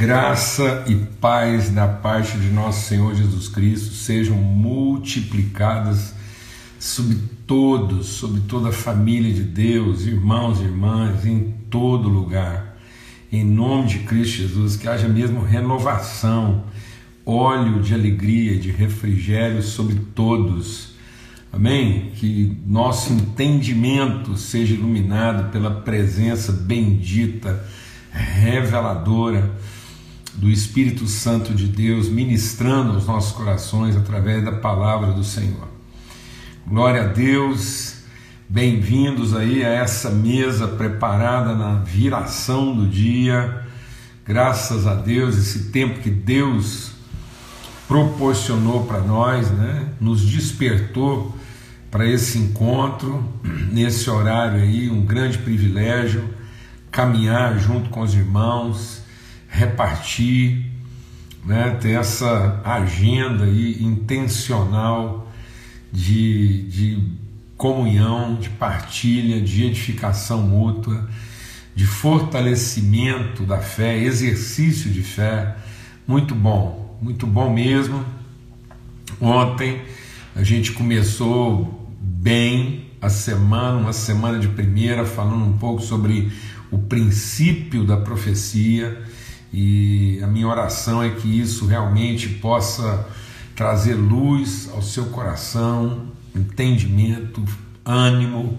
Graça e paz da parte de nosso Senhor Jesus Cristo sejam multiplicadas sobre todos, sobre toda a família de Deus, irmãos e irmãs, em todo lugar. Em nome de Cristo Jesus, que haja mesmo renovação, óleo de alegria, de refrigério sobre todos. Amém? Que nosso entendimento seja iluminado pela presença bendita, reveladora do Espírito Santo de Deus ministrando aos nossos corações através da palavra do Senhor. Glória a Deus, bem-vindos aí a essa mesa preparada na viração do dia. Graças a Deus, esse tempo que Deus proporcionou para nós, né? Nos despertou para esse encontro, nesse horário aí, um grande privilégio caminhar junto com os irmãos repartir, né, ter essa agenda aí intencional de, de comunhão, de partilha, de edificação mútua, de fortalecimento da fé, exercício de fé. Muito bom, muito bom mesmo. Ontem a gente começou bem a semana, uma semana de primeira, falando um pouco sobre o princípio da profecia e a minha oração é que isso realmente possa trazer luz ao seu coração, entendimento, ânimo,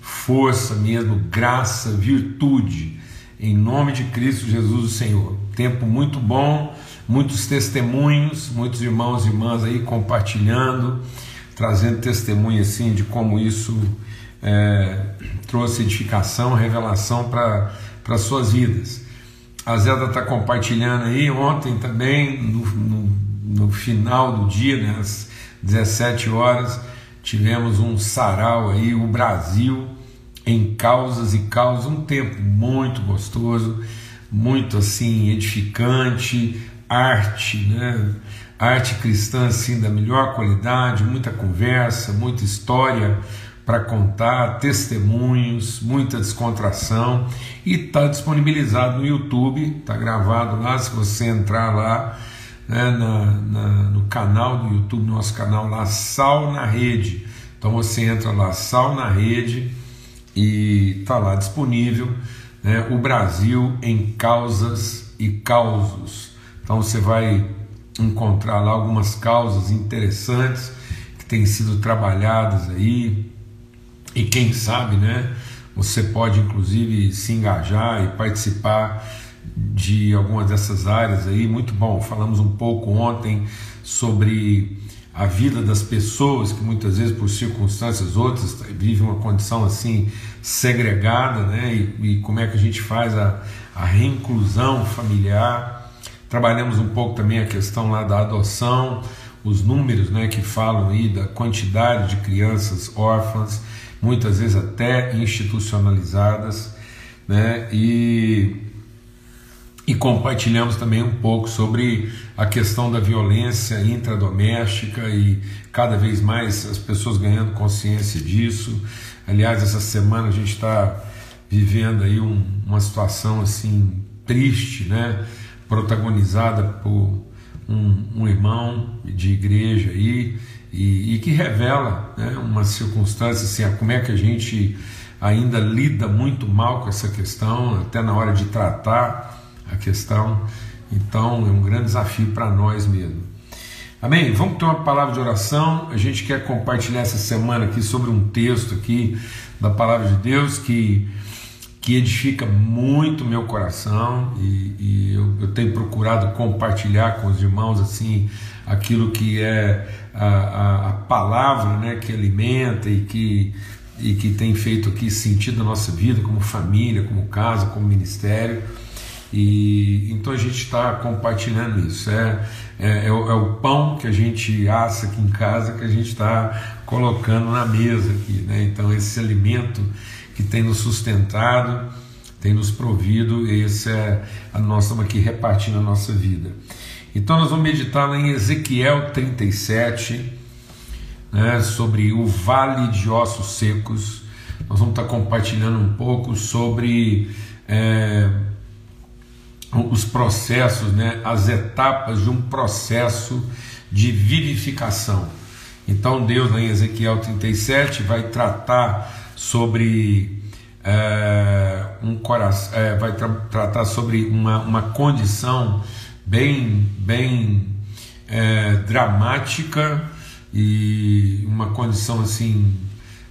força mesmo, graça, virtude, em nome de Cristo Jesus, o Senhor. Tempo muito bom, muitos testemunhos, muitos irmãos e irmãs aí compartilhando, trazendo testemunho assim de como isso é, trouxe edificação, revelação para as suas vidas. A Zelda está compartilhando aí ontem também, no, no, no, final do dia, né, às 17 horas, tivemos um sarau aí, o Brasil em causas e causas, um tempo muito gostoso, muito assim edificante, arte, né? Arte cristã assim da melhor qualidade, muita conversa, muita história para contar, testemunhos, muita descontração e está disponibilizado no YouTube, está gravado lá. Se você entrar lá né, na, na, no canal do YouTube, nosso canal lá, Sal na Rede. Então você entra lá, Sal na Rede, e está lá disponível né, o Brasil em causas e causos. Então você vai encontrar lá algumas causas interessantes que têm sido trabalhadas aí e quem sabe, né? Você pode inclusive se engajar e participar de algumas dessas áreas aí. Muito bom. Falamos um pouco ontem sobre a vida das pessoas que muitas vezes por circunstâncias outras vivem uma condição assim segregada, né? E, e como é que a gente faz a, a reinclusão familiar. Trabalhamos um pouco também a questão lá da adoção, os números, né, que falam aí da quantidade de crianças órfãs muitas vezes até institucionalizadas, né? E, e compartilhamos também um pouco sobre a questão da violência intradoméstica e cada vez mais as pessoas ganhando consciência disso. Aliás, essa semana a gente está vivendo aí um, uma situação assim triste, né? Protagonizada por um, um irmão de igreja aí e, e que revela né, uma circunstância assim, como é que a gente ainda lida muito mal com essa questão, até na hora de tratar a questão. Então é um grande desafio para nós mesmo. Amém? Vamos ter uma palavra de oração. A gente quer compartilhar essa semana aqui sobre um texto aqui da palavra de Deus que, que edifica muito meu coração e, e eu, eu tenho procurado compartilhar com os irmãos assim aquilo que é a, a, a palavra né, que alimenta e que, e que tem feito aqui sentido na nossa vida, como família, como casa, como ministério. E então a gente está compartilhando isso. É, é, é, o, é, o, pão que a gente assa aqui em casa que a gente está colocando na mesa aqui. Né? Então, esse alimento que tem nos sustentado, tem nos provido, esse é a nós estamos aqui repartindo a nossa vida. Então nós vamos meditar lá em Ezequiel 37, né, sobre o vale de ossos secos. Nós vamos estar compartilhando um pouco sobre é, os processos, né, as etapas de um processo de vivificação. Então Deus, em Ezequiel 37, vai tratar sobre é, um coração, é, vai tra tratar sobre uma, uma condição bem, bem é, dramática e uma condição assim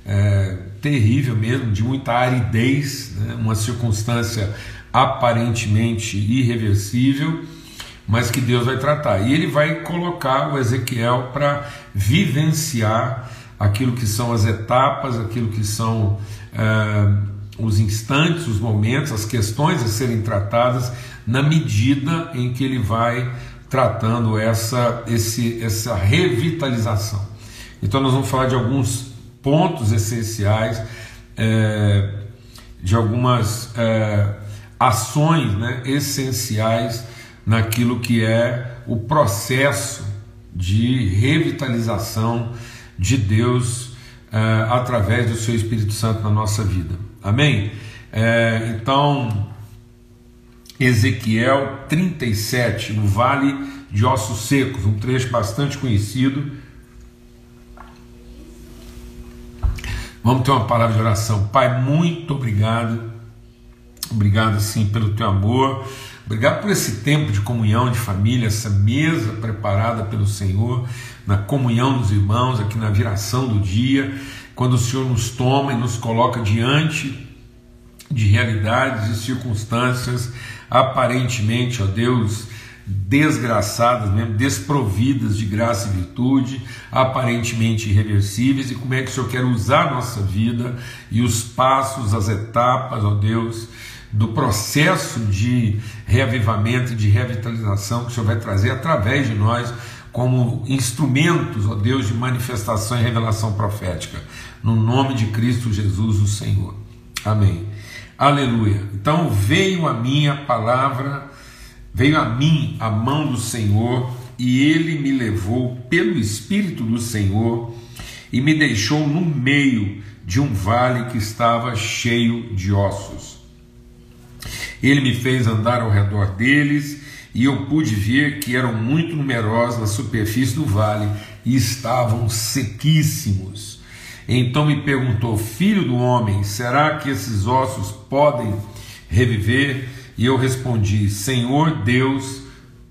é, terrível mesmo, de muita aridez, né? uma circunstância aparentemente irreversível, mas que Deus vai tratar. E ele vai colocar o Ezequiel para vivenciar aquilo que são as etapas, aquilo que são é, os instantes, os momentos, as questões a serem tratadas, na medida em que ele vai tratando essa, esse, essa revitalização. Então, nós vamos falar de alguns pontos essenciais, é, de algumas é, ações né, essenciais naquilo que é o processo de revitalização de Deus é, através do seu Espírito Santo na nossa vida. Amém? É, então, Ezequiel 37, no Vale de Ossos Secos, um trecho bastante conhecido. Vamos ter uma palavra de oração. Pai, muito obrigado. Obrigado, sim, pelo teu amor. Obrigado por esse tempo de comunhão de família, essa mesa preparada pelo Senhor, na comunhão dos irmãos, aqui na viração do dia, quando o Senhor nos toma e nos coloca diante de realidades e circunstâncias aparentemente, ó Deus, desgraçadas, mesmo, desprovidas de graça e virtude, aparentemente irreversíveis, e como é que o Senhor quer usar a nossa vida e os passos, as etapas, ó Deus, do processo de reavivamento e de revitalização que o Senhor vai trazer através de nós como instrumentos, ó Deus, de manifestação e revelação profética. No nome de Cristo Jesus, o Senhor. Amém. Aleluia. Então veio a minha palavra, veio a mim a mão do Senhor, e ele me levou pelo Espírito do Senhor e me deixou no meio de um vale que estava cheio de ossos. Ele me fez andar ao redor deles, e eu pude ver que eram muito numerosos na superfície do vale e estavam sequíssimos. Então me perguntou: Filho do homem, será que esses ossos podem reviver? E eu respondi: Senhor Deus,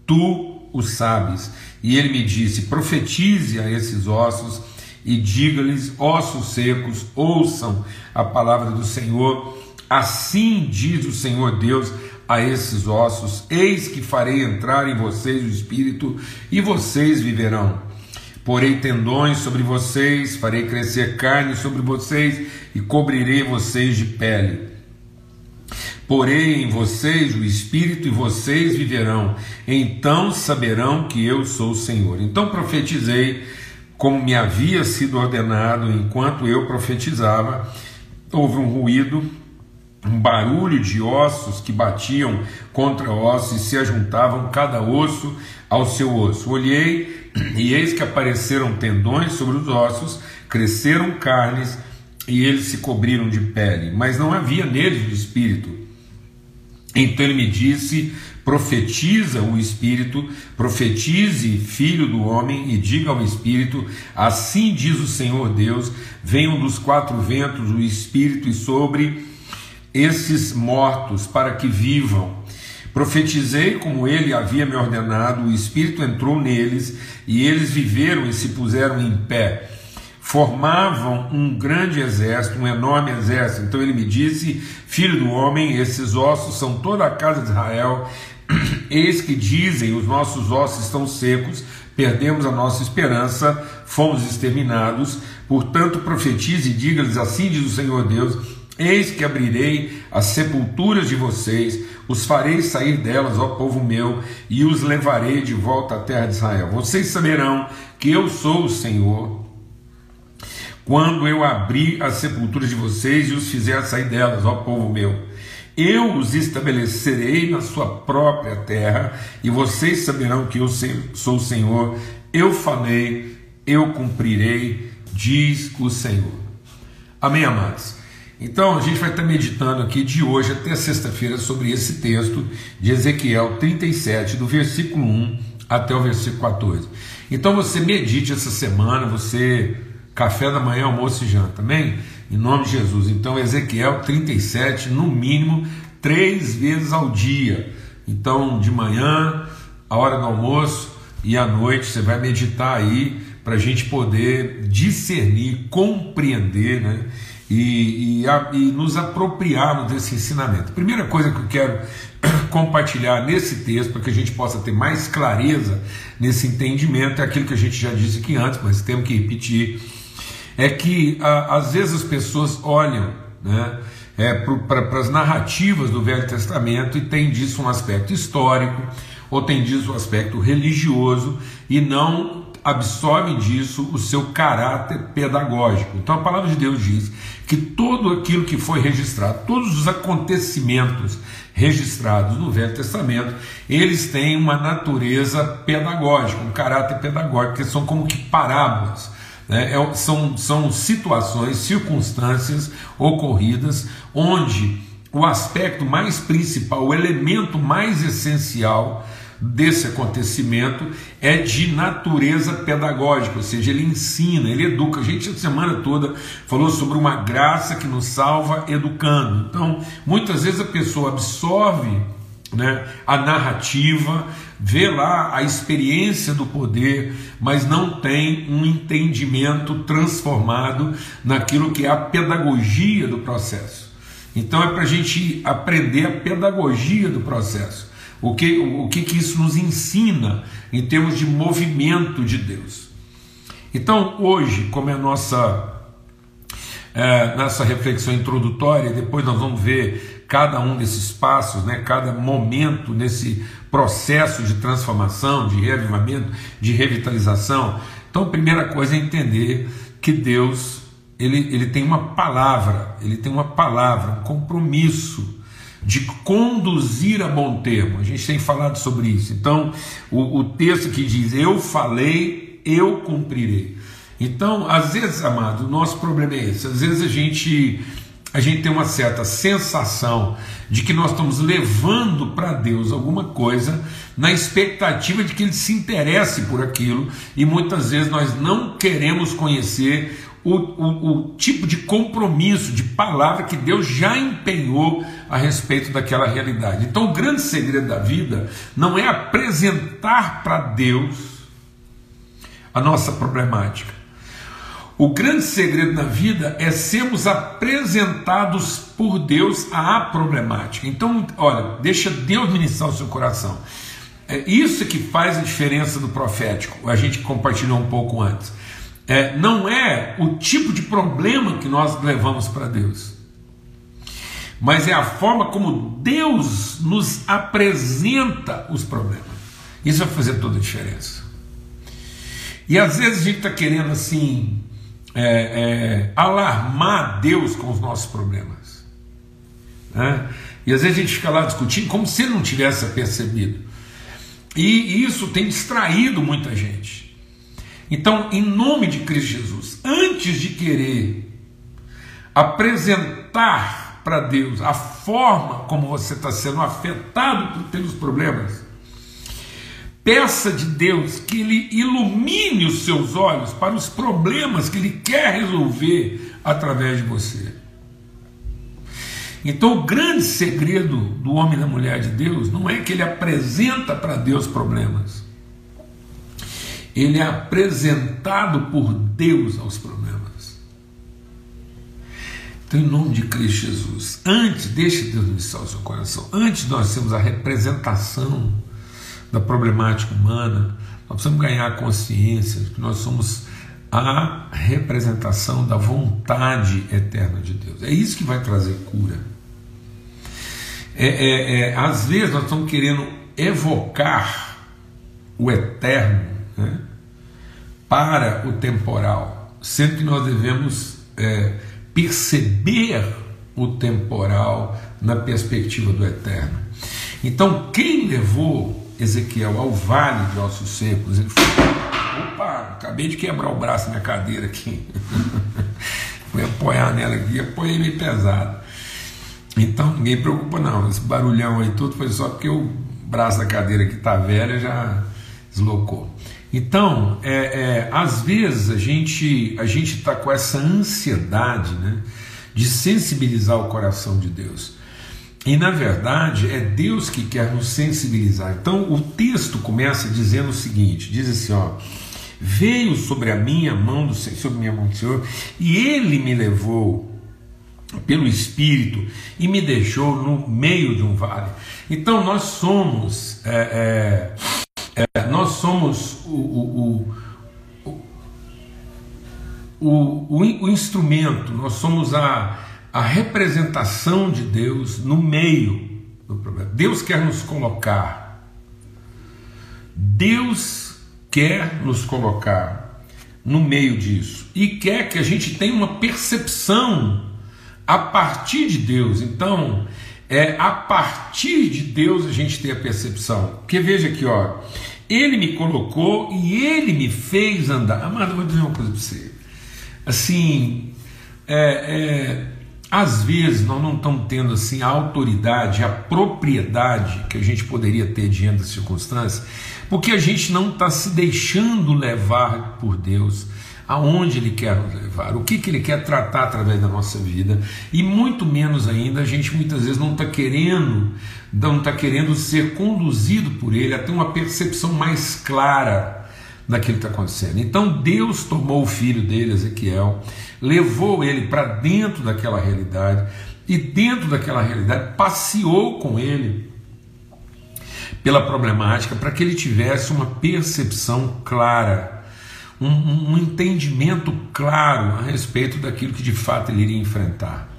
tu o sabes. E ele me disse: Profetize a esses ossos e diga-lhes, ossos secos, ouçam a palavra do Senhor. Assim diz o Senhor Deus a esses ossos: Eis que farei entrar em vocês o espírito, e vocês viverão Porei tendões sobre vocês, farei crescer carne sobre vocês e cobrirei vocês de pele. Porei em vocês o espírito e vocês viverão. Então saberão que eu sou o Senhor. Então profetizei como me havia sido ordenado, enquanto eu profetizava, houve um ruído, um barulho de ossos que batiam contra ossos e se ajuntavam cada osso ao seu osso. Olhei e eis que apareceram tendões sobre os ossos, cresceram carnes e eles se cobriram de pele, mas não havia neles o espírito. Então ele me disse: profetiza o espírito, profetize, filho do homem, e diga ao espírito: assim diz o Senhor Deus: venham dos quatro ventos o espírito e sobre esses mortos, para que vivam. Profetizei como ele havia me ordenado, o Espírito entrou neles e eles viveram e se puseram em pé. Formavam um grande exército, um enorme exército. Então ele me disse: Filho do homem, esses ossos são toda a casa de Israel. Eis que dizem: os nossos ossos estão secos, perdemos a nossa esperança, fomos exterminados. Portanto, profetize e diga-lhes: Assim diz o Senhor Deus: Eis que abrirei as sepulturas de vocês os farei sair delas, ó povo meu, e os levarei de volta à terra de Israel. Vocês saberão que eu sou o Senhor, quando eu abrir as sepulturas de vocês e os fizer sair delas, ó povo meu. Eu os estabelecerei na sua própria terra, e vocês saberão que eu sou o Senhor. Eu falei, eu cumprirei, diz o Senhor. Amém, amados? Então a gente vai estar meditando aqui de hoje até sexta-feira sobre esse texto de Ezequiel 37, do versículo 1 até o versículo 14. Então você medite essa semana, você café da manhã, almoço e janta, amém? Em nome de Jesus. Então Ezequiel 37, no mínimo três vezes ao dia. Então de manhã, a hora do almoço e à noite você vai meditar aí para a gente poder discernir, compreender, né? E, e, a, e nos apropriarmos desse ensinamento. Primeira coisa que eu quero compartilhar nesse texto, para que a gente possa ter mais clareza nesse entendimento, é aquilo que a gente já disse aqui antes, mas temos que repetir, é que a, às vezes as pessoas olham né, é, para as narrativas do Velho Testamento e tem disso um aspecto histórico, ou tem disso um aspecto religioso, e não absorvem disso o seu caráter pedagógico. Então a palavra de Deus diz que tudo aquilo que foi registrado, todos os acontecimentos registrados no Velho Testamento, eles têm uma natureza pedagógica, um caráter pedagógico, que são como que parábolas. Né? É, são, são situações, circunstâncias ocorridas onde o aspecto mais principal, o elemento mais essencial desse acontecimento é de natureza pedagógica, ou seja, ele ensina, ele educa. A gente a semana toda falou sobre uma graça que nos salva educando. Então, muitas vezes a pessoa absorve né, a narrativa, vê lá a experiência do poder, mas não tem um entendimento transformado naquilo que é a pedagogia do processo. Então é para a gente aprender a pedagogia do processo. O que, o que, que isso nos ensina em termos de movimento de Deus? Então, hoje, como é a nossa, é, nossa reflexão introdutória, depois nós vamos ver cada um desses passos, né, cada momento nesse processo de transformação, de reavivamento, de revitalização. Então, a primeira coisa é entender que Deus ele, ele tem uma palavra, ele tem uma palavra, um compromisso de conduzir a bom termo. A gente tem falado sobre isso. Então, o, o texto que diz: Eu falei, eu cumprirei. Então, às vezes, amado, o nosso problema é esse. Às vezes a gente, a gente tem uma certa sensação de que nós estamos levando para Deus alguma coisa na expectativa de que Ele se interesse por aquilo e muitas vezes nós não queremos conhecer o, o, o, tipo de compromisso, de palavra que Deus já empenhou a respeito daquela realidade. Então, o grande segredo da vida não é apresentar para Deus a nossa problemática. O grande segredo na vida é sermos apresentados por Deus à problemática. Então, olha, deixa Deus ministrar o seu coração. É isso que faz a diferença do profético. A gente compartilhou um pouco antes é, não é o tipo de problema que nós levamos para Deus, mas é a forma como Deus nos apresenta os problemas. Isso vai fazer toda a diferença. E às vezes a gente está querendo assim é, é, alarmar Deus com os nossos problemas. Né? E às vezes a gente fica lá discutindo como se não tivesse percebido. E isso tem distraído muita gente. Então, em nome de Cristo Jesus, antes de querer apresentar para Deus a forma como você está sendo afetado pelos problemas, peça de Deus que Ele ilumine os seus olhos para os problemas que Ele quer resolver através de você. Então, o grande segredo do homem e da mulher de Deus não é que ele apresenta para Deus problemas ele é apresentado por Deus aos problemas. Então, em nome de Cristo Jesus, antes, deixe Deus ministrar o seu coração, antes nós sermos a representação da problemática humana, nós precisamos ganhar consciência de que nós somos a representação da vontade eterna de Deus. É isso que vai trazer cura. É, é, é, às vezes nós estamos querendo evocar o eterno né, para o temporal, sendo que nós devemos é, perceber o temporal na perspectiva do eterno. Então, quem levou Ezequiel ao vale de ossos secos, ele falou: opa, acabei de quebrar o braço na minha cadeira aqui. fui apoiar nela aqui, apoiei meio pesado. Então ninguém preocupa não, esse barulhão aí tudo foi só porque o braço da cadeira que está velha já deslocou. Então, é, é, às vezes a gente a gente está com essa ansiedade, né, de sensibilizar o coração de Deus. E na verdade é Deus que quer nos sensibilizar. Então o texto começa dizendo o seguinte: diz assim, ó, veio sobre a minha mão do Senhor, sobre minha mão do Senhor, e ele me levou pelo Espírito e me deixou no meio de um vale. Então nós somos, é, é, nós somos o, o, o, o, instrumento, nós somos a, a representação de Deus no meio do problema. Deus quer nos colocar. Deus quer nos colocar no meio disso e quer que a gente tenha uma percepção a partir de Deus. Então, é a partir de Deus a gente tem a percepção. Porque veja aqui, ó, ele me colocou e ele me fez andar. Amado, eu vou dizer uma coisa para você. Assim, é, é, às vezes nós não estamos tendo assim a autoridade, a propriedade que a gente poderia ter diante das circunstâncias, porque a gente não está se deixando levar por Deus aonde Ele quer nos levar, o que, que Ele quer tratar através da nossa vida, e muito menos ainda, a gente muitas vezes não está querendo, não está querendo ser conduzido por Ele a ter uma percepção mais clara daquilo que está acontecendo. Então Deus tomou o filho dele, Ezequiel, levou ele para dentro daquela realidade, e dentro daquela realidade passeou com ele pela problemática para que ele tivesse uma percepção clara um, um entendimento claro a respeito daquilo que de fato ele iria enfrentar.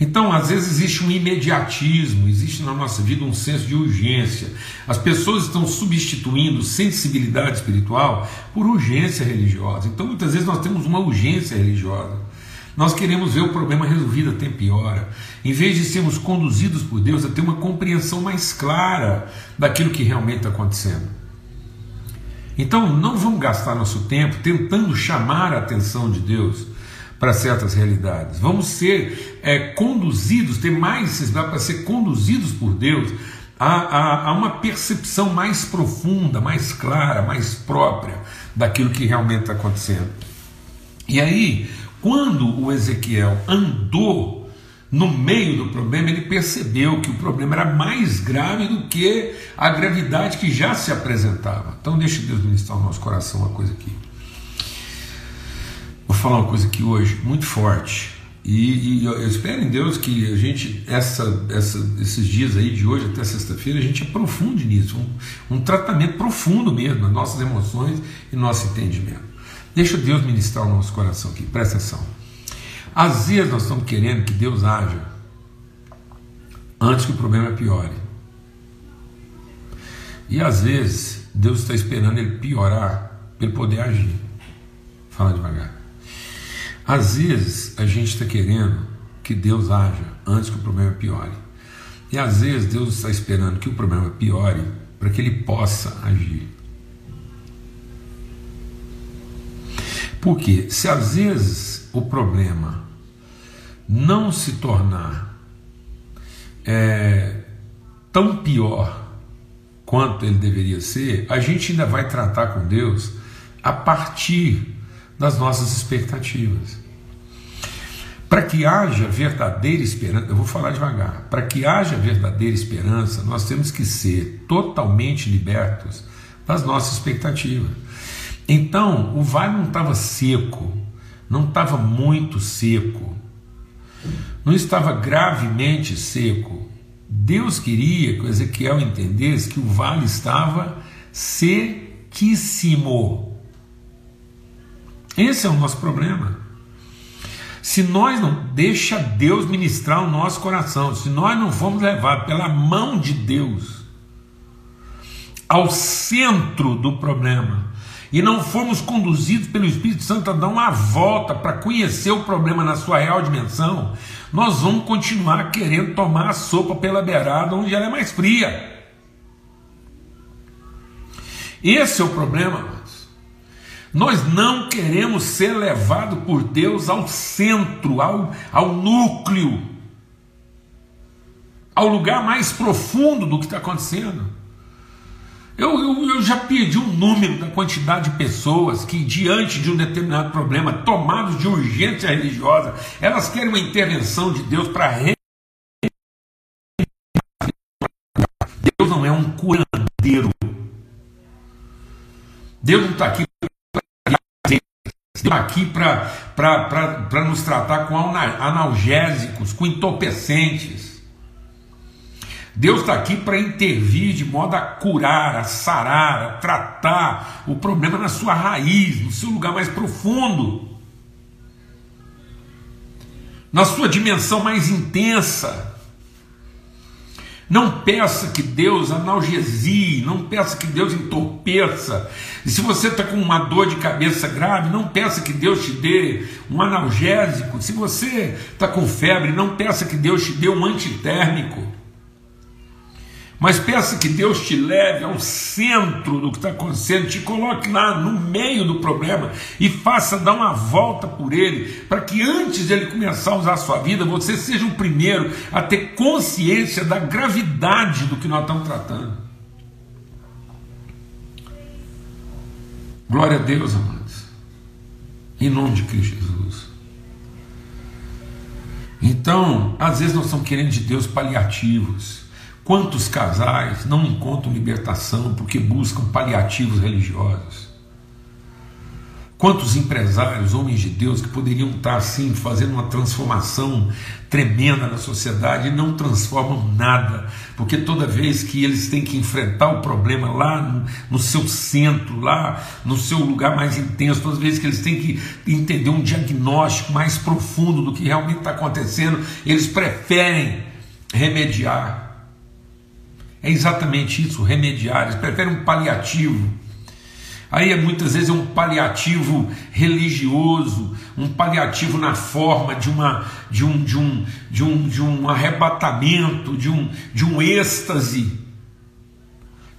Então, às vezes existe um imediatismo, existe na nossa vida um senso de urgência. As pessoas estão substituindo sensibilidade espiritual por urgência religiosa. Então, muitas vezes nós temos uma urgência religiosa. Nós queremos ver o problema resolvido a tempo e hora, em vez de sermos conduzidos por Deus a ter uma compreensão mais clara daquilo que realmente está acontecendo. Então não vamos gastar nosso tempo tentando chamar a atenção de Deus para certas realidades. Vamos ser é, conduzidos, ter mais necessidade para ser conduzidos por Deus a, a, a, uma percepção mais profunda, mais clara, mais própria daquilo que realmente está acontecendo. E aí, quando o Ezequiel andou no meio do problema, ele percebeu que o problema era mais grave do que a gravidade que já se apresentava. Então, deixa Deus ministrar no nosso coração uma coisa aqui. Vou falar uma coisa aqui hoje muito forte. E, e eu espero em Deus que a gente, essa, essa, esses dias aí, de hoje até sexta-feira, a gente aprofunde nisso. Um, um tratamento profundo mesmo nas nossas emoções e nosso entendimento. Deixa Deus ministrar o nosso coração aqui, presta atenção. Às vezes nós estamos querendo que Deus haja antes que o problema piore. E às vezes Deus está esperando ele piorar para ele poder agir. Fala devagar. Às vezes a gente está querendo que Deus haja antes que o problema piore. E às vezes Deus está esperando que o problema piore para que ele possa agir. Porque se às vezes o problema não se tornar é, tão pior quanto ele deveria ser, a gente ainda vai tratar com Deus a partir das nossas expectativas. Para que haja verdadeira esperança, eu vou falar devagar, para que haja verdadeira esperança, nós temos que ser totalmente libertos das nossas expectativas. Então, o vale não estava seco, não estava muito seco, não estava gravemente seco. Deus queria que Ezequiel entendesse que o vale estava sequíssimo. Esse é o nosso problema. Se nós não deixa Deus ministrar o nosso coração, se nós não fomos levados pela mão de Deus ao centro do problema, e não fomos conduzidos pelo Espírito Santo a dar uma volta para conhecer o problema na sua real dimensão, nós vamos continuar querendo tomar a sopa pela beirada onde ela é mais fria. Esse é o problema, mas Nós não queremos ser levados por Deus ao centro, ao, ao núcleo, ao lugar mais profundo do que está acontecendo. Eu, eu, eu, já perdi um número da quantidade de pessoas que, diante de um determinado problema, tomados de urgência religiosa, elas querem uma intervenção de Deus para. Deus não é um curandeiro. Deus não está aqui está aqui para nos tratar com analgésicos, com entorpecentes. Deus está aqui para intervir de modo a curar, a sarar, a tratar o problema na sua raiz, no seu lugar mais profundo, na sua dimensão mais intensa. Não peça que Deus analgesie, não peça que Deus entorpeça. E se você está com uma dor de cabeça grave, não peça que Deus te dê um analgésico. Se você está com febre, não peça que Deus te dê um antitérmico. Mas peça que Deus te leve ao centro do que está acontecendo, te coloque lá no meio do problema e faça dar uma volta por ele, para que antes de ele começar a usar a sua vida, você seja o primeiro a ter consciência da gravidade do que nós estamos tratando. Glória a Deus, amados. Em nome de Cristo Jesus. Então, às vezes nós estamos querendo de Deus paliativos. Quantos casais não encontram libertação porque buscam paliativos religiosos? Quantos empresários, homens de Deus, que poderiam estar assim, fazendo uma transformação tremenda na sociedade e não transformam nada, porque toda vez que eles têm que enfrentar o problema lá no, no seu centro, lá no seu lugar mais intenso, todas as vezes que eles têm que entender um diagnóstico mais profundo do que realmente está acontecendo, eles preferem remediar é exatamente isso, remediar. Eles preferem um paliativo. Aí muitas vezes é um paliativo religioso, um paliativo na forma de, uma, de, um, de, um, de, um, de um arrebatamento, de um, de um êxtase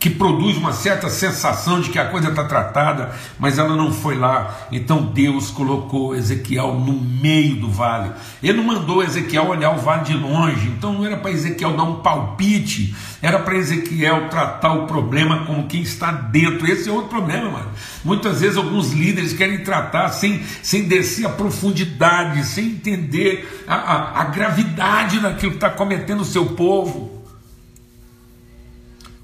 que produz uma certa sensação de que a coisa está tratada, mas ela não foi lá. Então Deus colocou Ezequiel no meio do vale. Ele não mandou Ezequiel olhar o vale de longe, então não era para Ezequiel dar um palpite, era para Ezequiel tratar o problema como quem está dentro. Esse é outro problema, mano. Muitas vezes alguns líderes querem tratar sem, sem descer a profundidade, sem entender a, a, a gravidade daquilo que está cometendo o seu povo.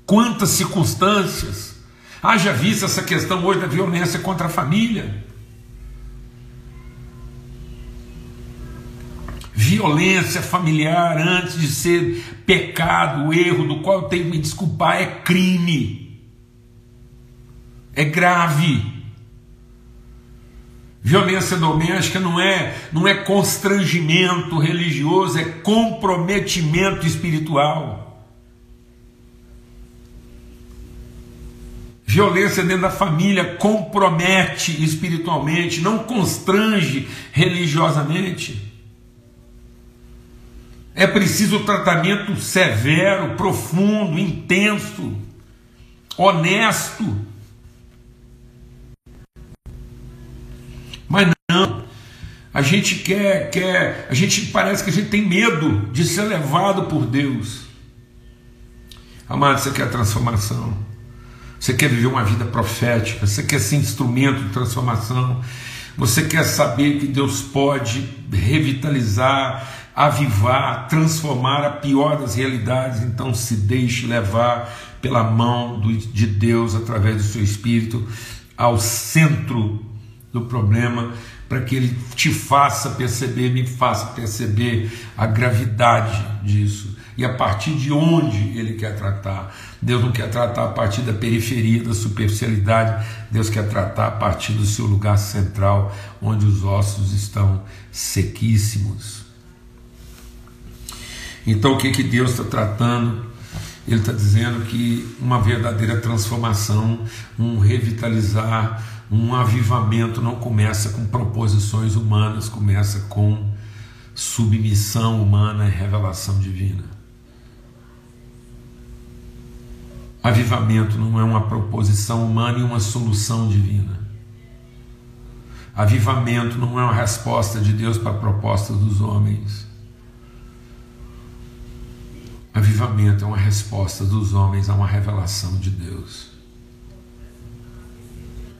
Quantas circunstâncias. Haja vista essa questão hoje da violência contra a família. Violência familiar, antes de ser pecado, erro do qual eu tenho que me desculpar, é crime. É grave. Violência doméstica não é, não é constrangimento religioso, é comprometimento espiritual. Violência dentro da família compromete espiritualmente, não constrange religiosamente. É preciso tratamento severo, profundo, intenso, honesto. Mas não, a gente quer, quer, a gente parece que a gente tem medo de ser levado por Deus. Amado, você quer transformação. Você quer viver uma vida profética, você quer ser instrumento de transformação, você quer saber que Deus pode revitalizar, avivar, transformar a pior das realidades, então se deixe levar pela mão de Deus através do seu espírito ao centro do problema, para que ele te faça perceber, me faça perceber a gravidade disso e a partir de onde ele quer tratar. Deus não quer tratar a partir da periferia, da superficialidade, Deus quer tratar a partir do seu lugar central, onde os ossos estão sequíssimos. Então, o que, que Deus está tratando? Ele está dizendo que uma verdadeira transformação, um revitalizar, um avivamento não começa com proposições humanas, começa com submissão humana e revelação divina. Avivamento não é uma proposição humana e uma solução divina. Avivamento não é uma resposta de Deus para a proposta dos homens. Avivamento é uma resposta dos homens a uma revelação de Deus.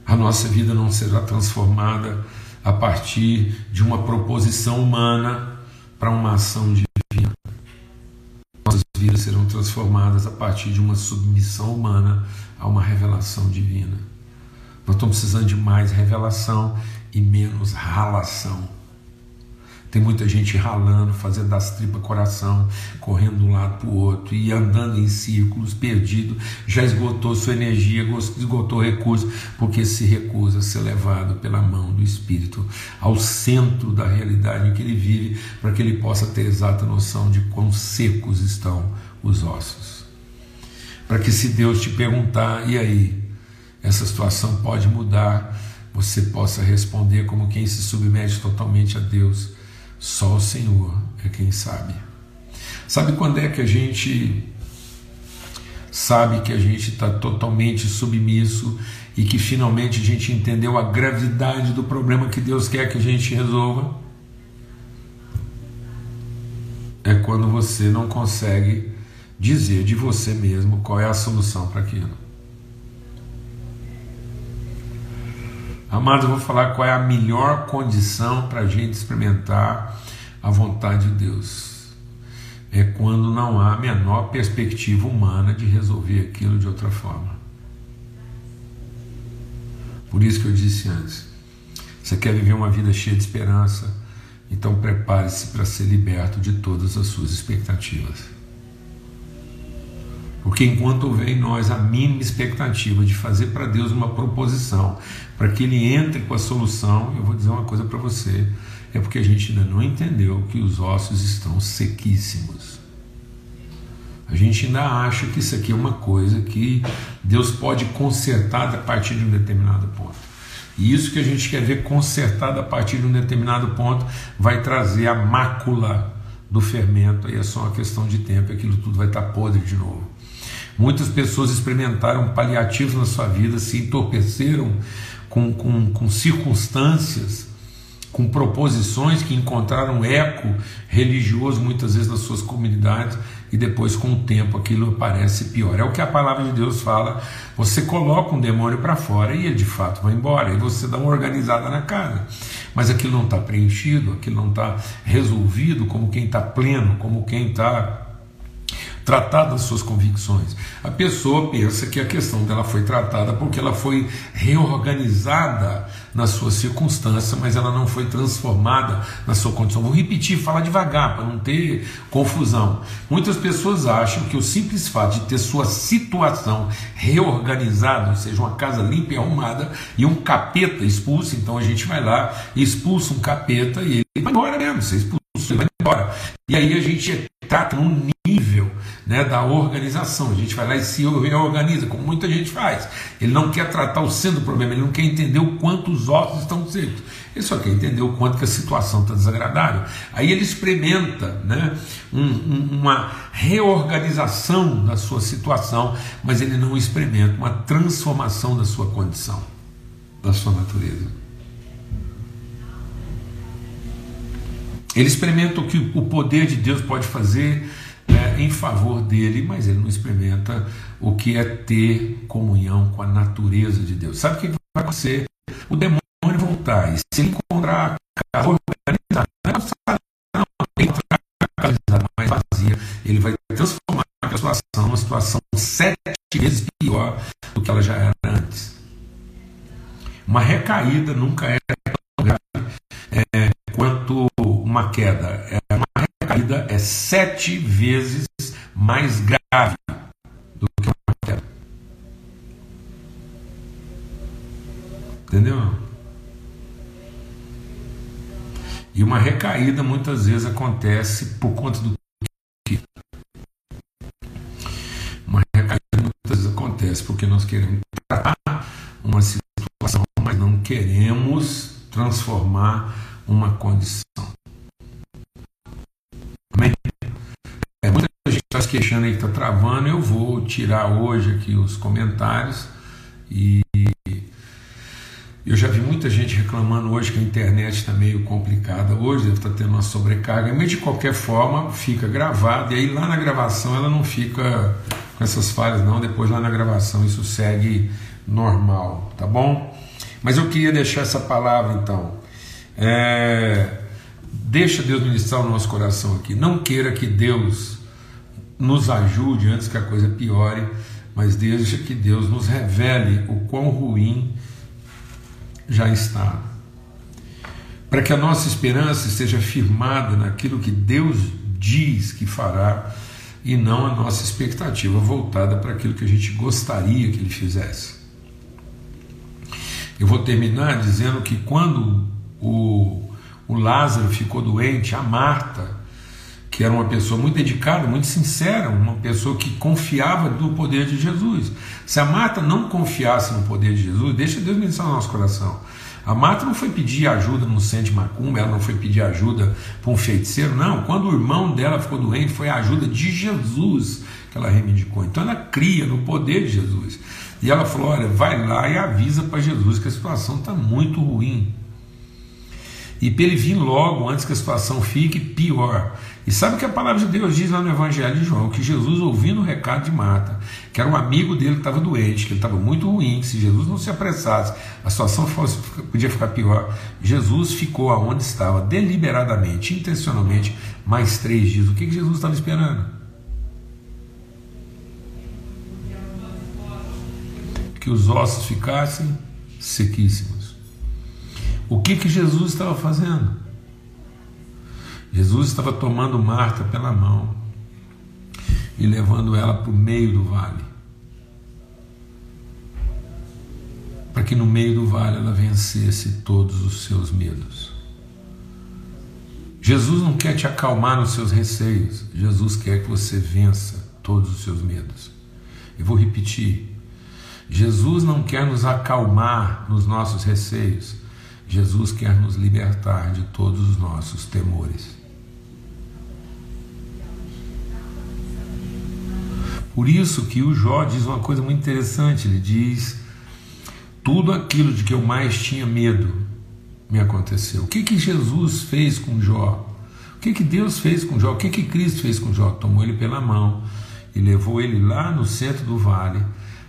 A nossa vida não será transformada a partir de uma proposição humana para uma ação divina. Nossas vidas serão transformadas a partir de uma submissão humana a uma revelação divina. Nós estamos precisando de mais revelação e menos ralação. Tem muita gente ralando, fazendo das tripas coração, correndo de um lado para o outro e andando em círculos, perdido, já esgotou sua energia, esgotou recurso, porque se recusa a ser levado pela mão do Espírito ao centro da realidade em que ele vive, para que ele possa ter exata noção de quão secos estão os ossos. Para que, se Deus te perguntar, e aí, essa situação pode mudar, você possa responder como quem se submete totalmente a Deus só o Senhor é quem sabe. Sabe quando é que a gente sabe que a gente está totalmente submisso e que finalmente a gente entendeu a gravidade do problema que Deus quer que a gente resolva? É quando você não consegue dizer de você mesmo qual é a solução para aquilo. Amados, eu vou falar qual é a melhor condição para a gente experimentar a vontade de Deus. É quando não há a menor perspectiva humana de resolver aquilo de outra forma. Por isso que eu disse antes: você quer viver uma vida cheia de esperança, então prepare-se para ser liberto de todas as suas expectativas. Porque enquanto houver em nós a mínima expectativa de fazer para Deus uma proposição, para que Ele entre com a solução, eu vou dizer uma coisa para você: é porque a gente ainda não entendeu que os ossos estão sequíssimos. A gente ainda acha que isso aqui é uma coisa que Deus pode consertar a partir de um determinado ponto. E isso que a gente quer ver consertado a partir de um determinado ponto vai trazer a mácula do fermento, aí é só uma questão de tempo, aquilo tudo vai estar podre de novo. Muitas pessoas experimentaram paliativos na sua vida, se entorpeceram com, com, com circunstâncias, com proposições que encontraram eco religioso muitas vezes nas suas comunidades e depois com o tempo aquilo parece pior. É o que a palavra de Deus fala. Você coloca um demônio para fora e ele de fato vai embora, e você dá uma organizada na casa. Mas aquilo não está preenchido, aquilo não está resolvido como quem está pleno, como quem está tratar das suas convicções. A pessoa pensa que a questão dela foi tratada porque ela foi reorganizada na sua circunstância, mas ela não foi transformada na sua condição. Vou repetir, falar devagar para não ter confusão. Muitas pessoas acham que o simples fato de ter sua situação reorganizada, ou seja, uma casa limpa e arrumada e um capeta expulso, então a gente vai lá expulsa um capeta e ele vai embora mesmo, você expulsa, ele vai embora. E aí a gente trata num nível né, da organização. A gente vai lá e se reorganiza, como muita gente faz. Ele não quer tratar o centro do problema, ele não quer entender o quanto os ossos estão secos. Ele só quer entender o quanto que a situação está desagradável. Aí ele experimenta né, um, um, uma reorganização da sua situação, mas ele não experimenta uma transformação da sua condição, da sua natureza. Ele experimenta o que o poder de Deus pode fazer em favor dele, mas ele não experimenta o que é ter comunhão com a natureza de Deus. Sabe o que vai acontecer? O demônio voltar, e se ele encontrar a casa organizada, não encontrar mais vazia, ele vai transformar a situação numa situação sete vezes pior do que ela já era antes. Uma recaída nunca é tão grave é, quanto uma queda. É uma recaída é sete vezes mais grave do que uma queda. Entendeu? E uma recaída muitas vezes acontece por conta do que? Uma recaída muitas vezes acontece porque nós queremos tratar uma situação, mas não queremos transformar uma condição. Está se queixando aí que está travando, eu vou tirar hoje aqui os comentários e eu já vi muita gente reclamando hoje que a internet está meio complicada. Hoje deve estar tá tendo uma sobrecarga, mas de qualquer forma fica gravado. E aí lá na gravação ela não fica com essas falhas, não. Depois lá na gravação isso segue normal, tá bom? Mas eu queria deixar essa palavra então. É, deixa Deus ministrar o nosso coração aqui. Não queira que Deus nos ajude antes que a coisa piore, mas deixa que Deus nos revele o quão ruim já está. Para que a nossa esperança esteja firmada naquilo que Deus diz que fará e não a nossa expectativa voltada para aquilo que a gente gostaria que ele fizesse. Eu vou terminar dizendo que quando o, o Lázaro ficou doente, a Marta, que era uma pessoa muito dedicada, muito sincera, uma pessoa que confiava no poder de Jesus. Se a Marta não confiasse no poder de Jesus, deixa Deus ministrar no nosso coração. A Marta não foi pedir ajuda no centro de macumba, ela não foi pedir ajuda para um feiticeiro, não. Quando o irmão dela ficou doente, foi a ajuda de Jesus que ela reivindicou. Então ela cria no poder de Jesus. E ela falou: olha, vai lá e avisa para Jesus que a situação está muito ruim. E para ele vir logo antes que a situação fique pior. E sabe o que a palavra de Deus diz lá no Evangelho de João? Que Jesus, ouvindo o recado de Marta, que era um amigo dele que estava doente, que ele estava muito ruim, que se Jesus não se apressasse, a situação fosse, podia ficar pior. Jesus ficou aonde estava, deliberadamente, intencionalmente, mais três dias. O que, que Jesus estava esperando? que os ossos ficassem sequíssimos. O que, que Jesus estava fazendo? Jesus estava tomando Marta pela mão e levando ela para o meio do vale. Para que no meio do vale ela vencesse todos os seus medos. Jesus não quer te acalmar nos seus receios, Jesus quer que você vença todos os seus medos. Eu vou repetir: Jesus não quer nos acalmar nos nossos receios, Jesus quer nos libertar de todos os nossos temores. Por isso que o Jó diz uma coisa muito interessante, ele diz: tudo aquilo de que eu mais tinha medo me aconteceu. O que que Jesus fez com Jó? O que que Deus fez com Jó? O que que Cristo fez com Jó? Tomou ele pela mão e levou ele lá no centro do vale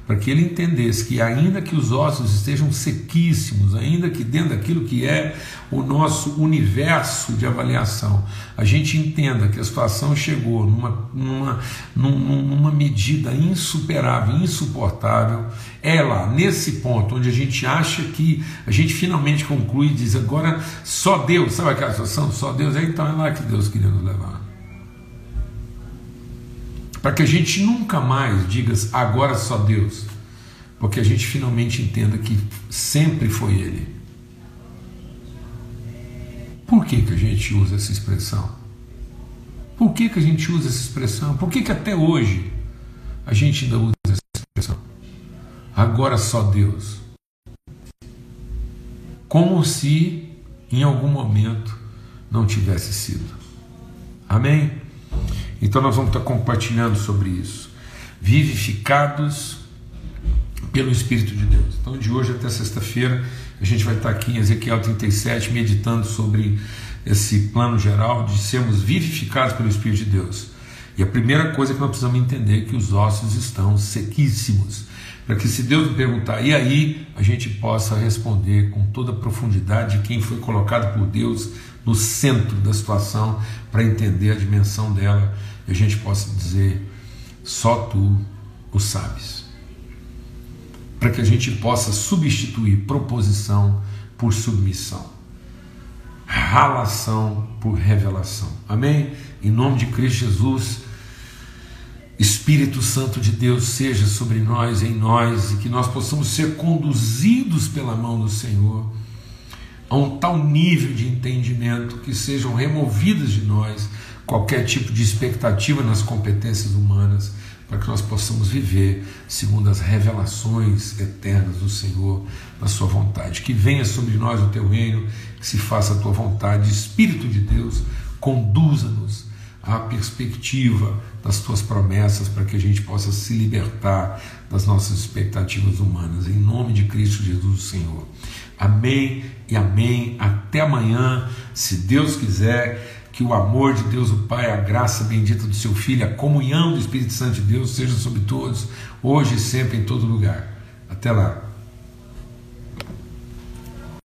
para que ele entendesse que, ainda que os ossos estejam sequíssimos, ainda que dentro daquilo que é o nosso universo de avaliação, a gente entenda que a situação chegou numa, numa, numa medida insuperável, insuportável, é lá, nesse ponto, onde a gente acha que a gente finalmente conclui e diz: agora só Deus, sabe aquela situação? Só Deus, é então é lá que Deus queria nos levar para que a gente nunca mais diga agora só Deus, porque a gente finalmente entenda que sempre foi Ele. Por que, que a gente usa essa expressão? Por que, que a gente usa essa expressão? Por que, que até hoje a gente ainda usa essa expressão? Agora só Deus. Como se em algum momento não tivesse sido. Amém? Então nós vamos estar compartilhando sobre isso. Vivificados pelo Espírito de Deus. Então de hoje até sexta-feira a gente vai estar aqui em Ezequiel 37 meditando sobre esse plano geral de sermos vivificados pelo Espírito de Deus. E a primeira coisa que nós precisamos entender é que os ossos estão sequíssimos. Para que se Deus perguntar, e aí, a gente possa responder com toda a profundidade de quem foi colocado por Deus no centro da situação para entender a dimensão dela e a gente possa dizer: só tu o sabes. Para que a gente possa substituir proposição por submissão, relação por revelação. Amém? Em nome de Cristo Jesus. Espírito Santo de Deus seja sobre nós, em nós, e que nós possamos ser conduzidos pela mão do Senhor a um tal nível de entendimento que sejam removidas de nós qualquer tipo de expectativa nas competências humanas, para que nós possamos viver segundo as revelações eternas do Senhor, na Sua vontade. Que venha sobre nós o Teu reino, que se faça a Tua vontade, Espírito de Deus, conduza-nos à perspectiva das Tuas promessas, para que a gente possa se libertar das nossas expectativas humanas. Em nome de Cristo Jesus, Senhor. Amém e amém. Até amanhã, se Deus quiser. Que o amor de Deus, o Pai, a graça bendita do seu Filho, a comunhão do Espírito Santo de Deus seja sobre todos, hoje e sempre, em todo lugar. Até lá.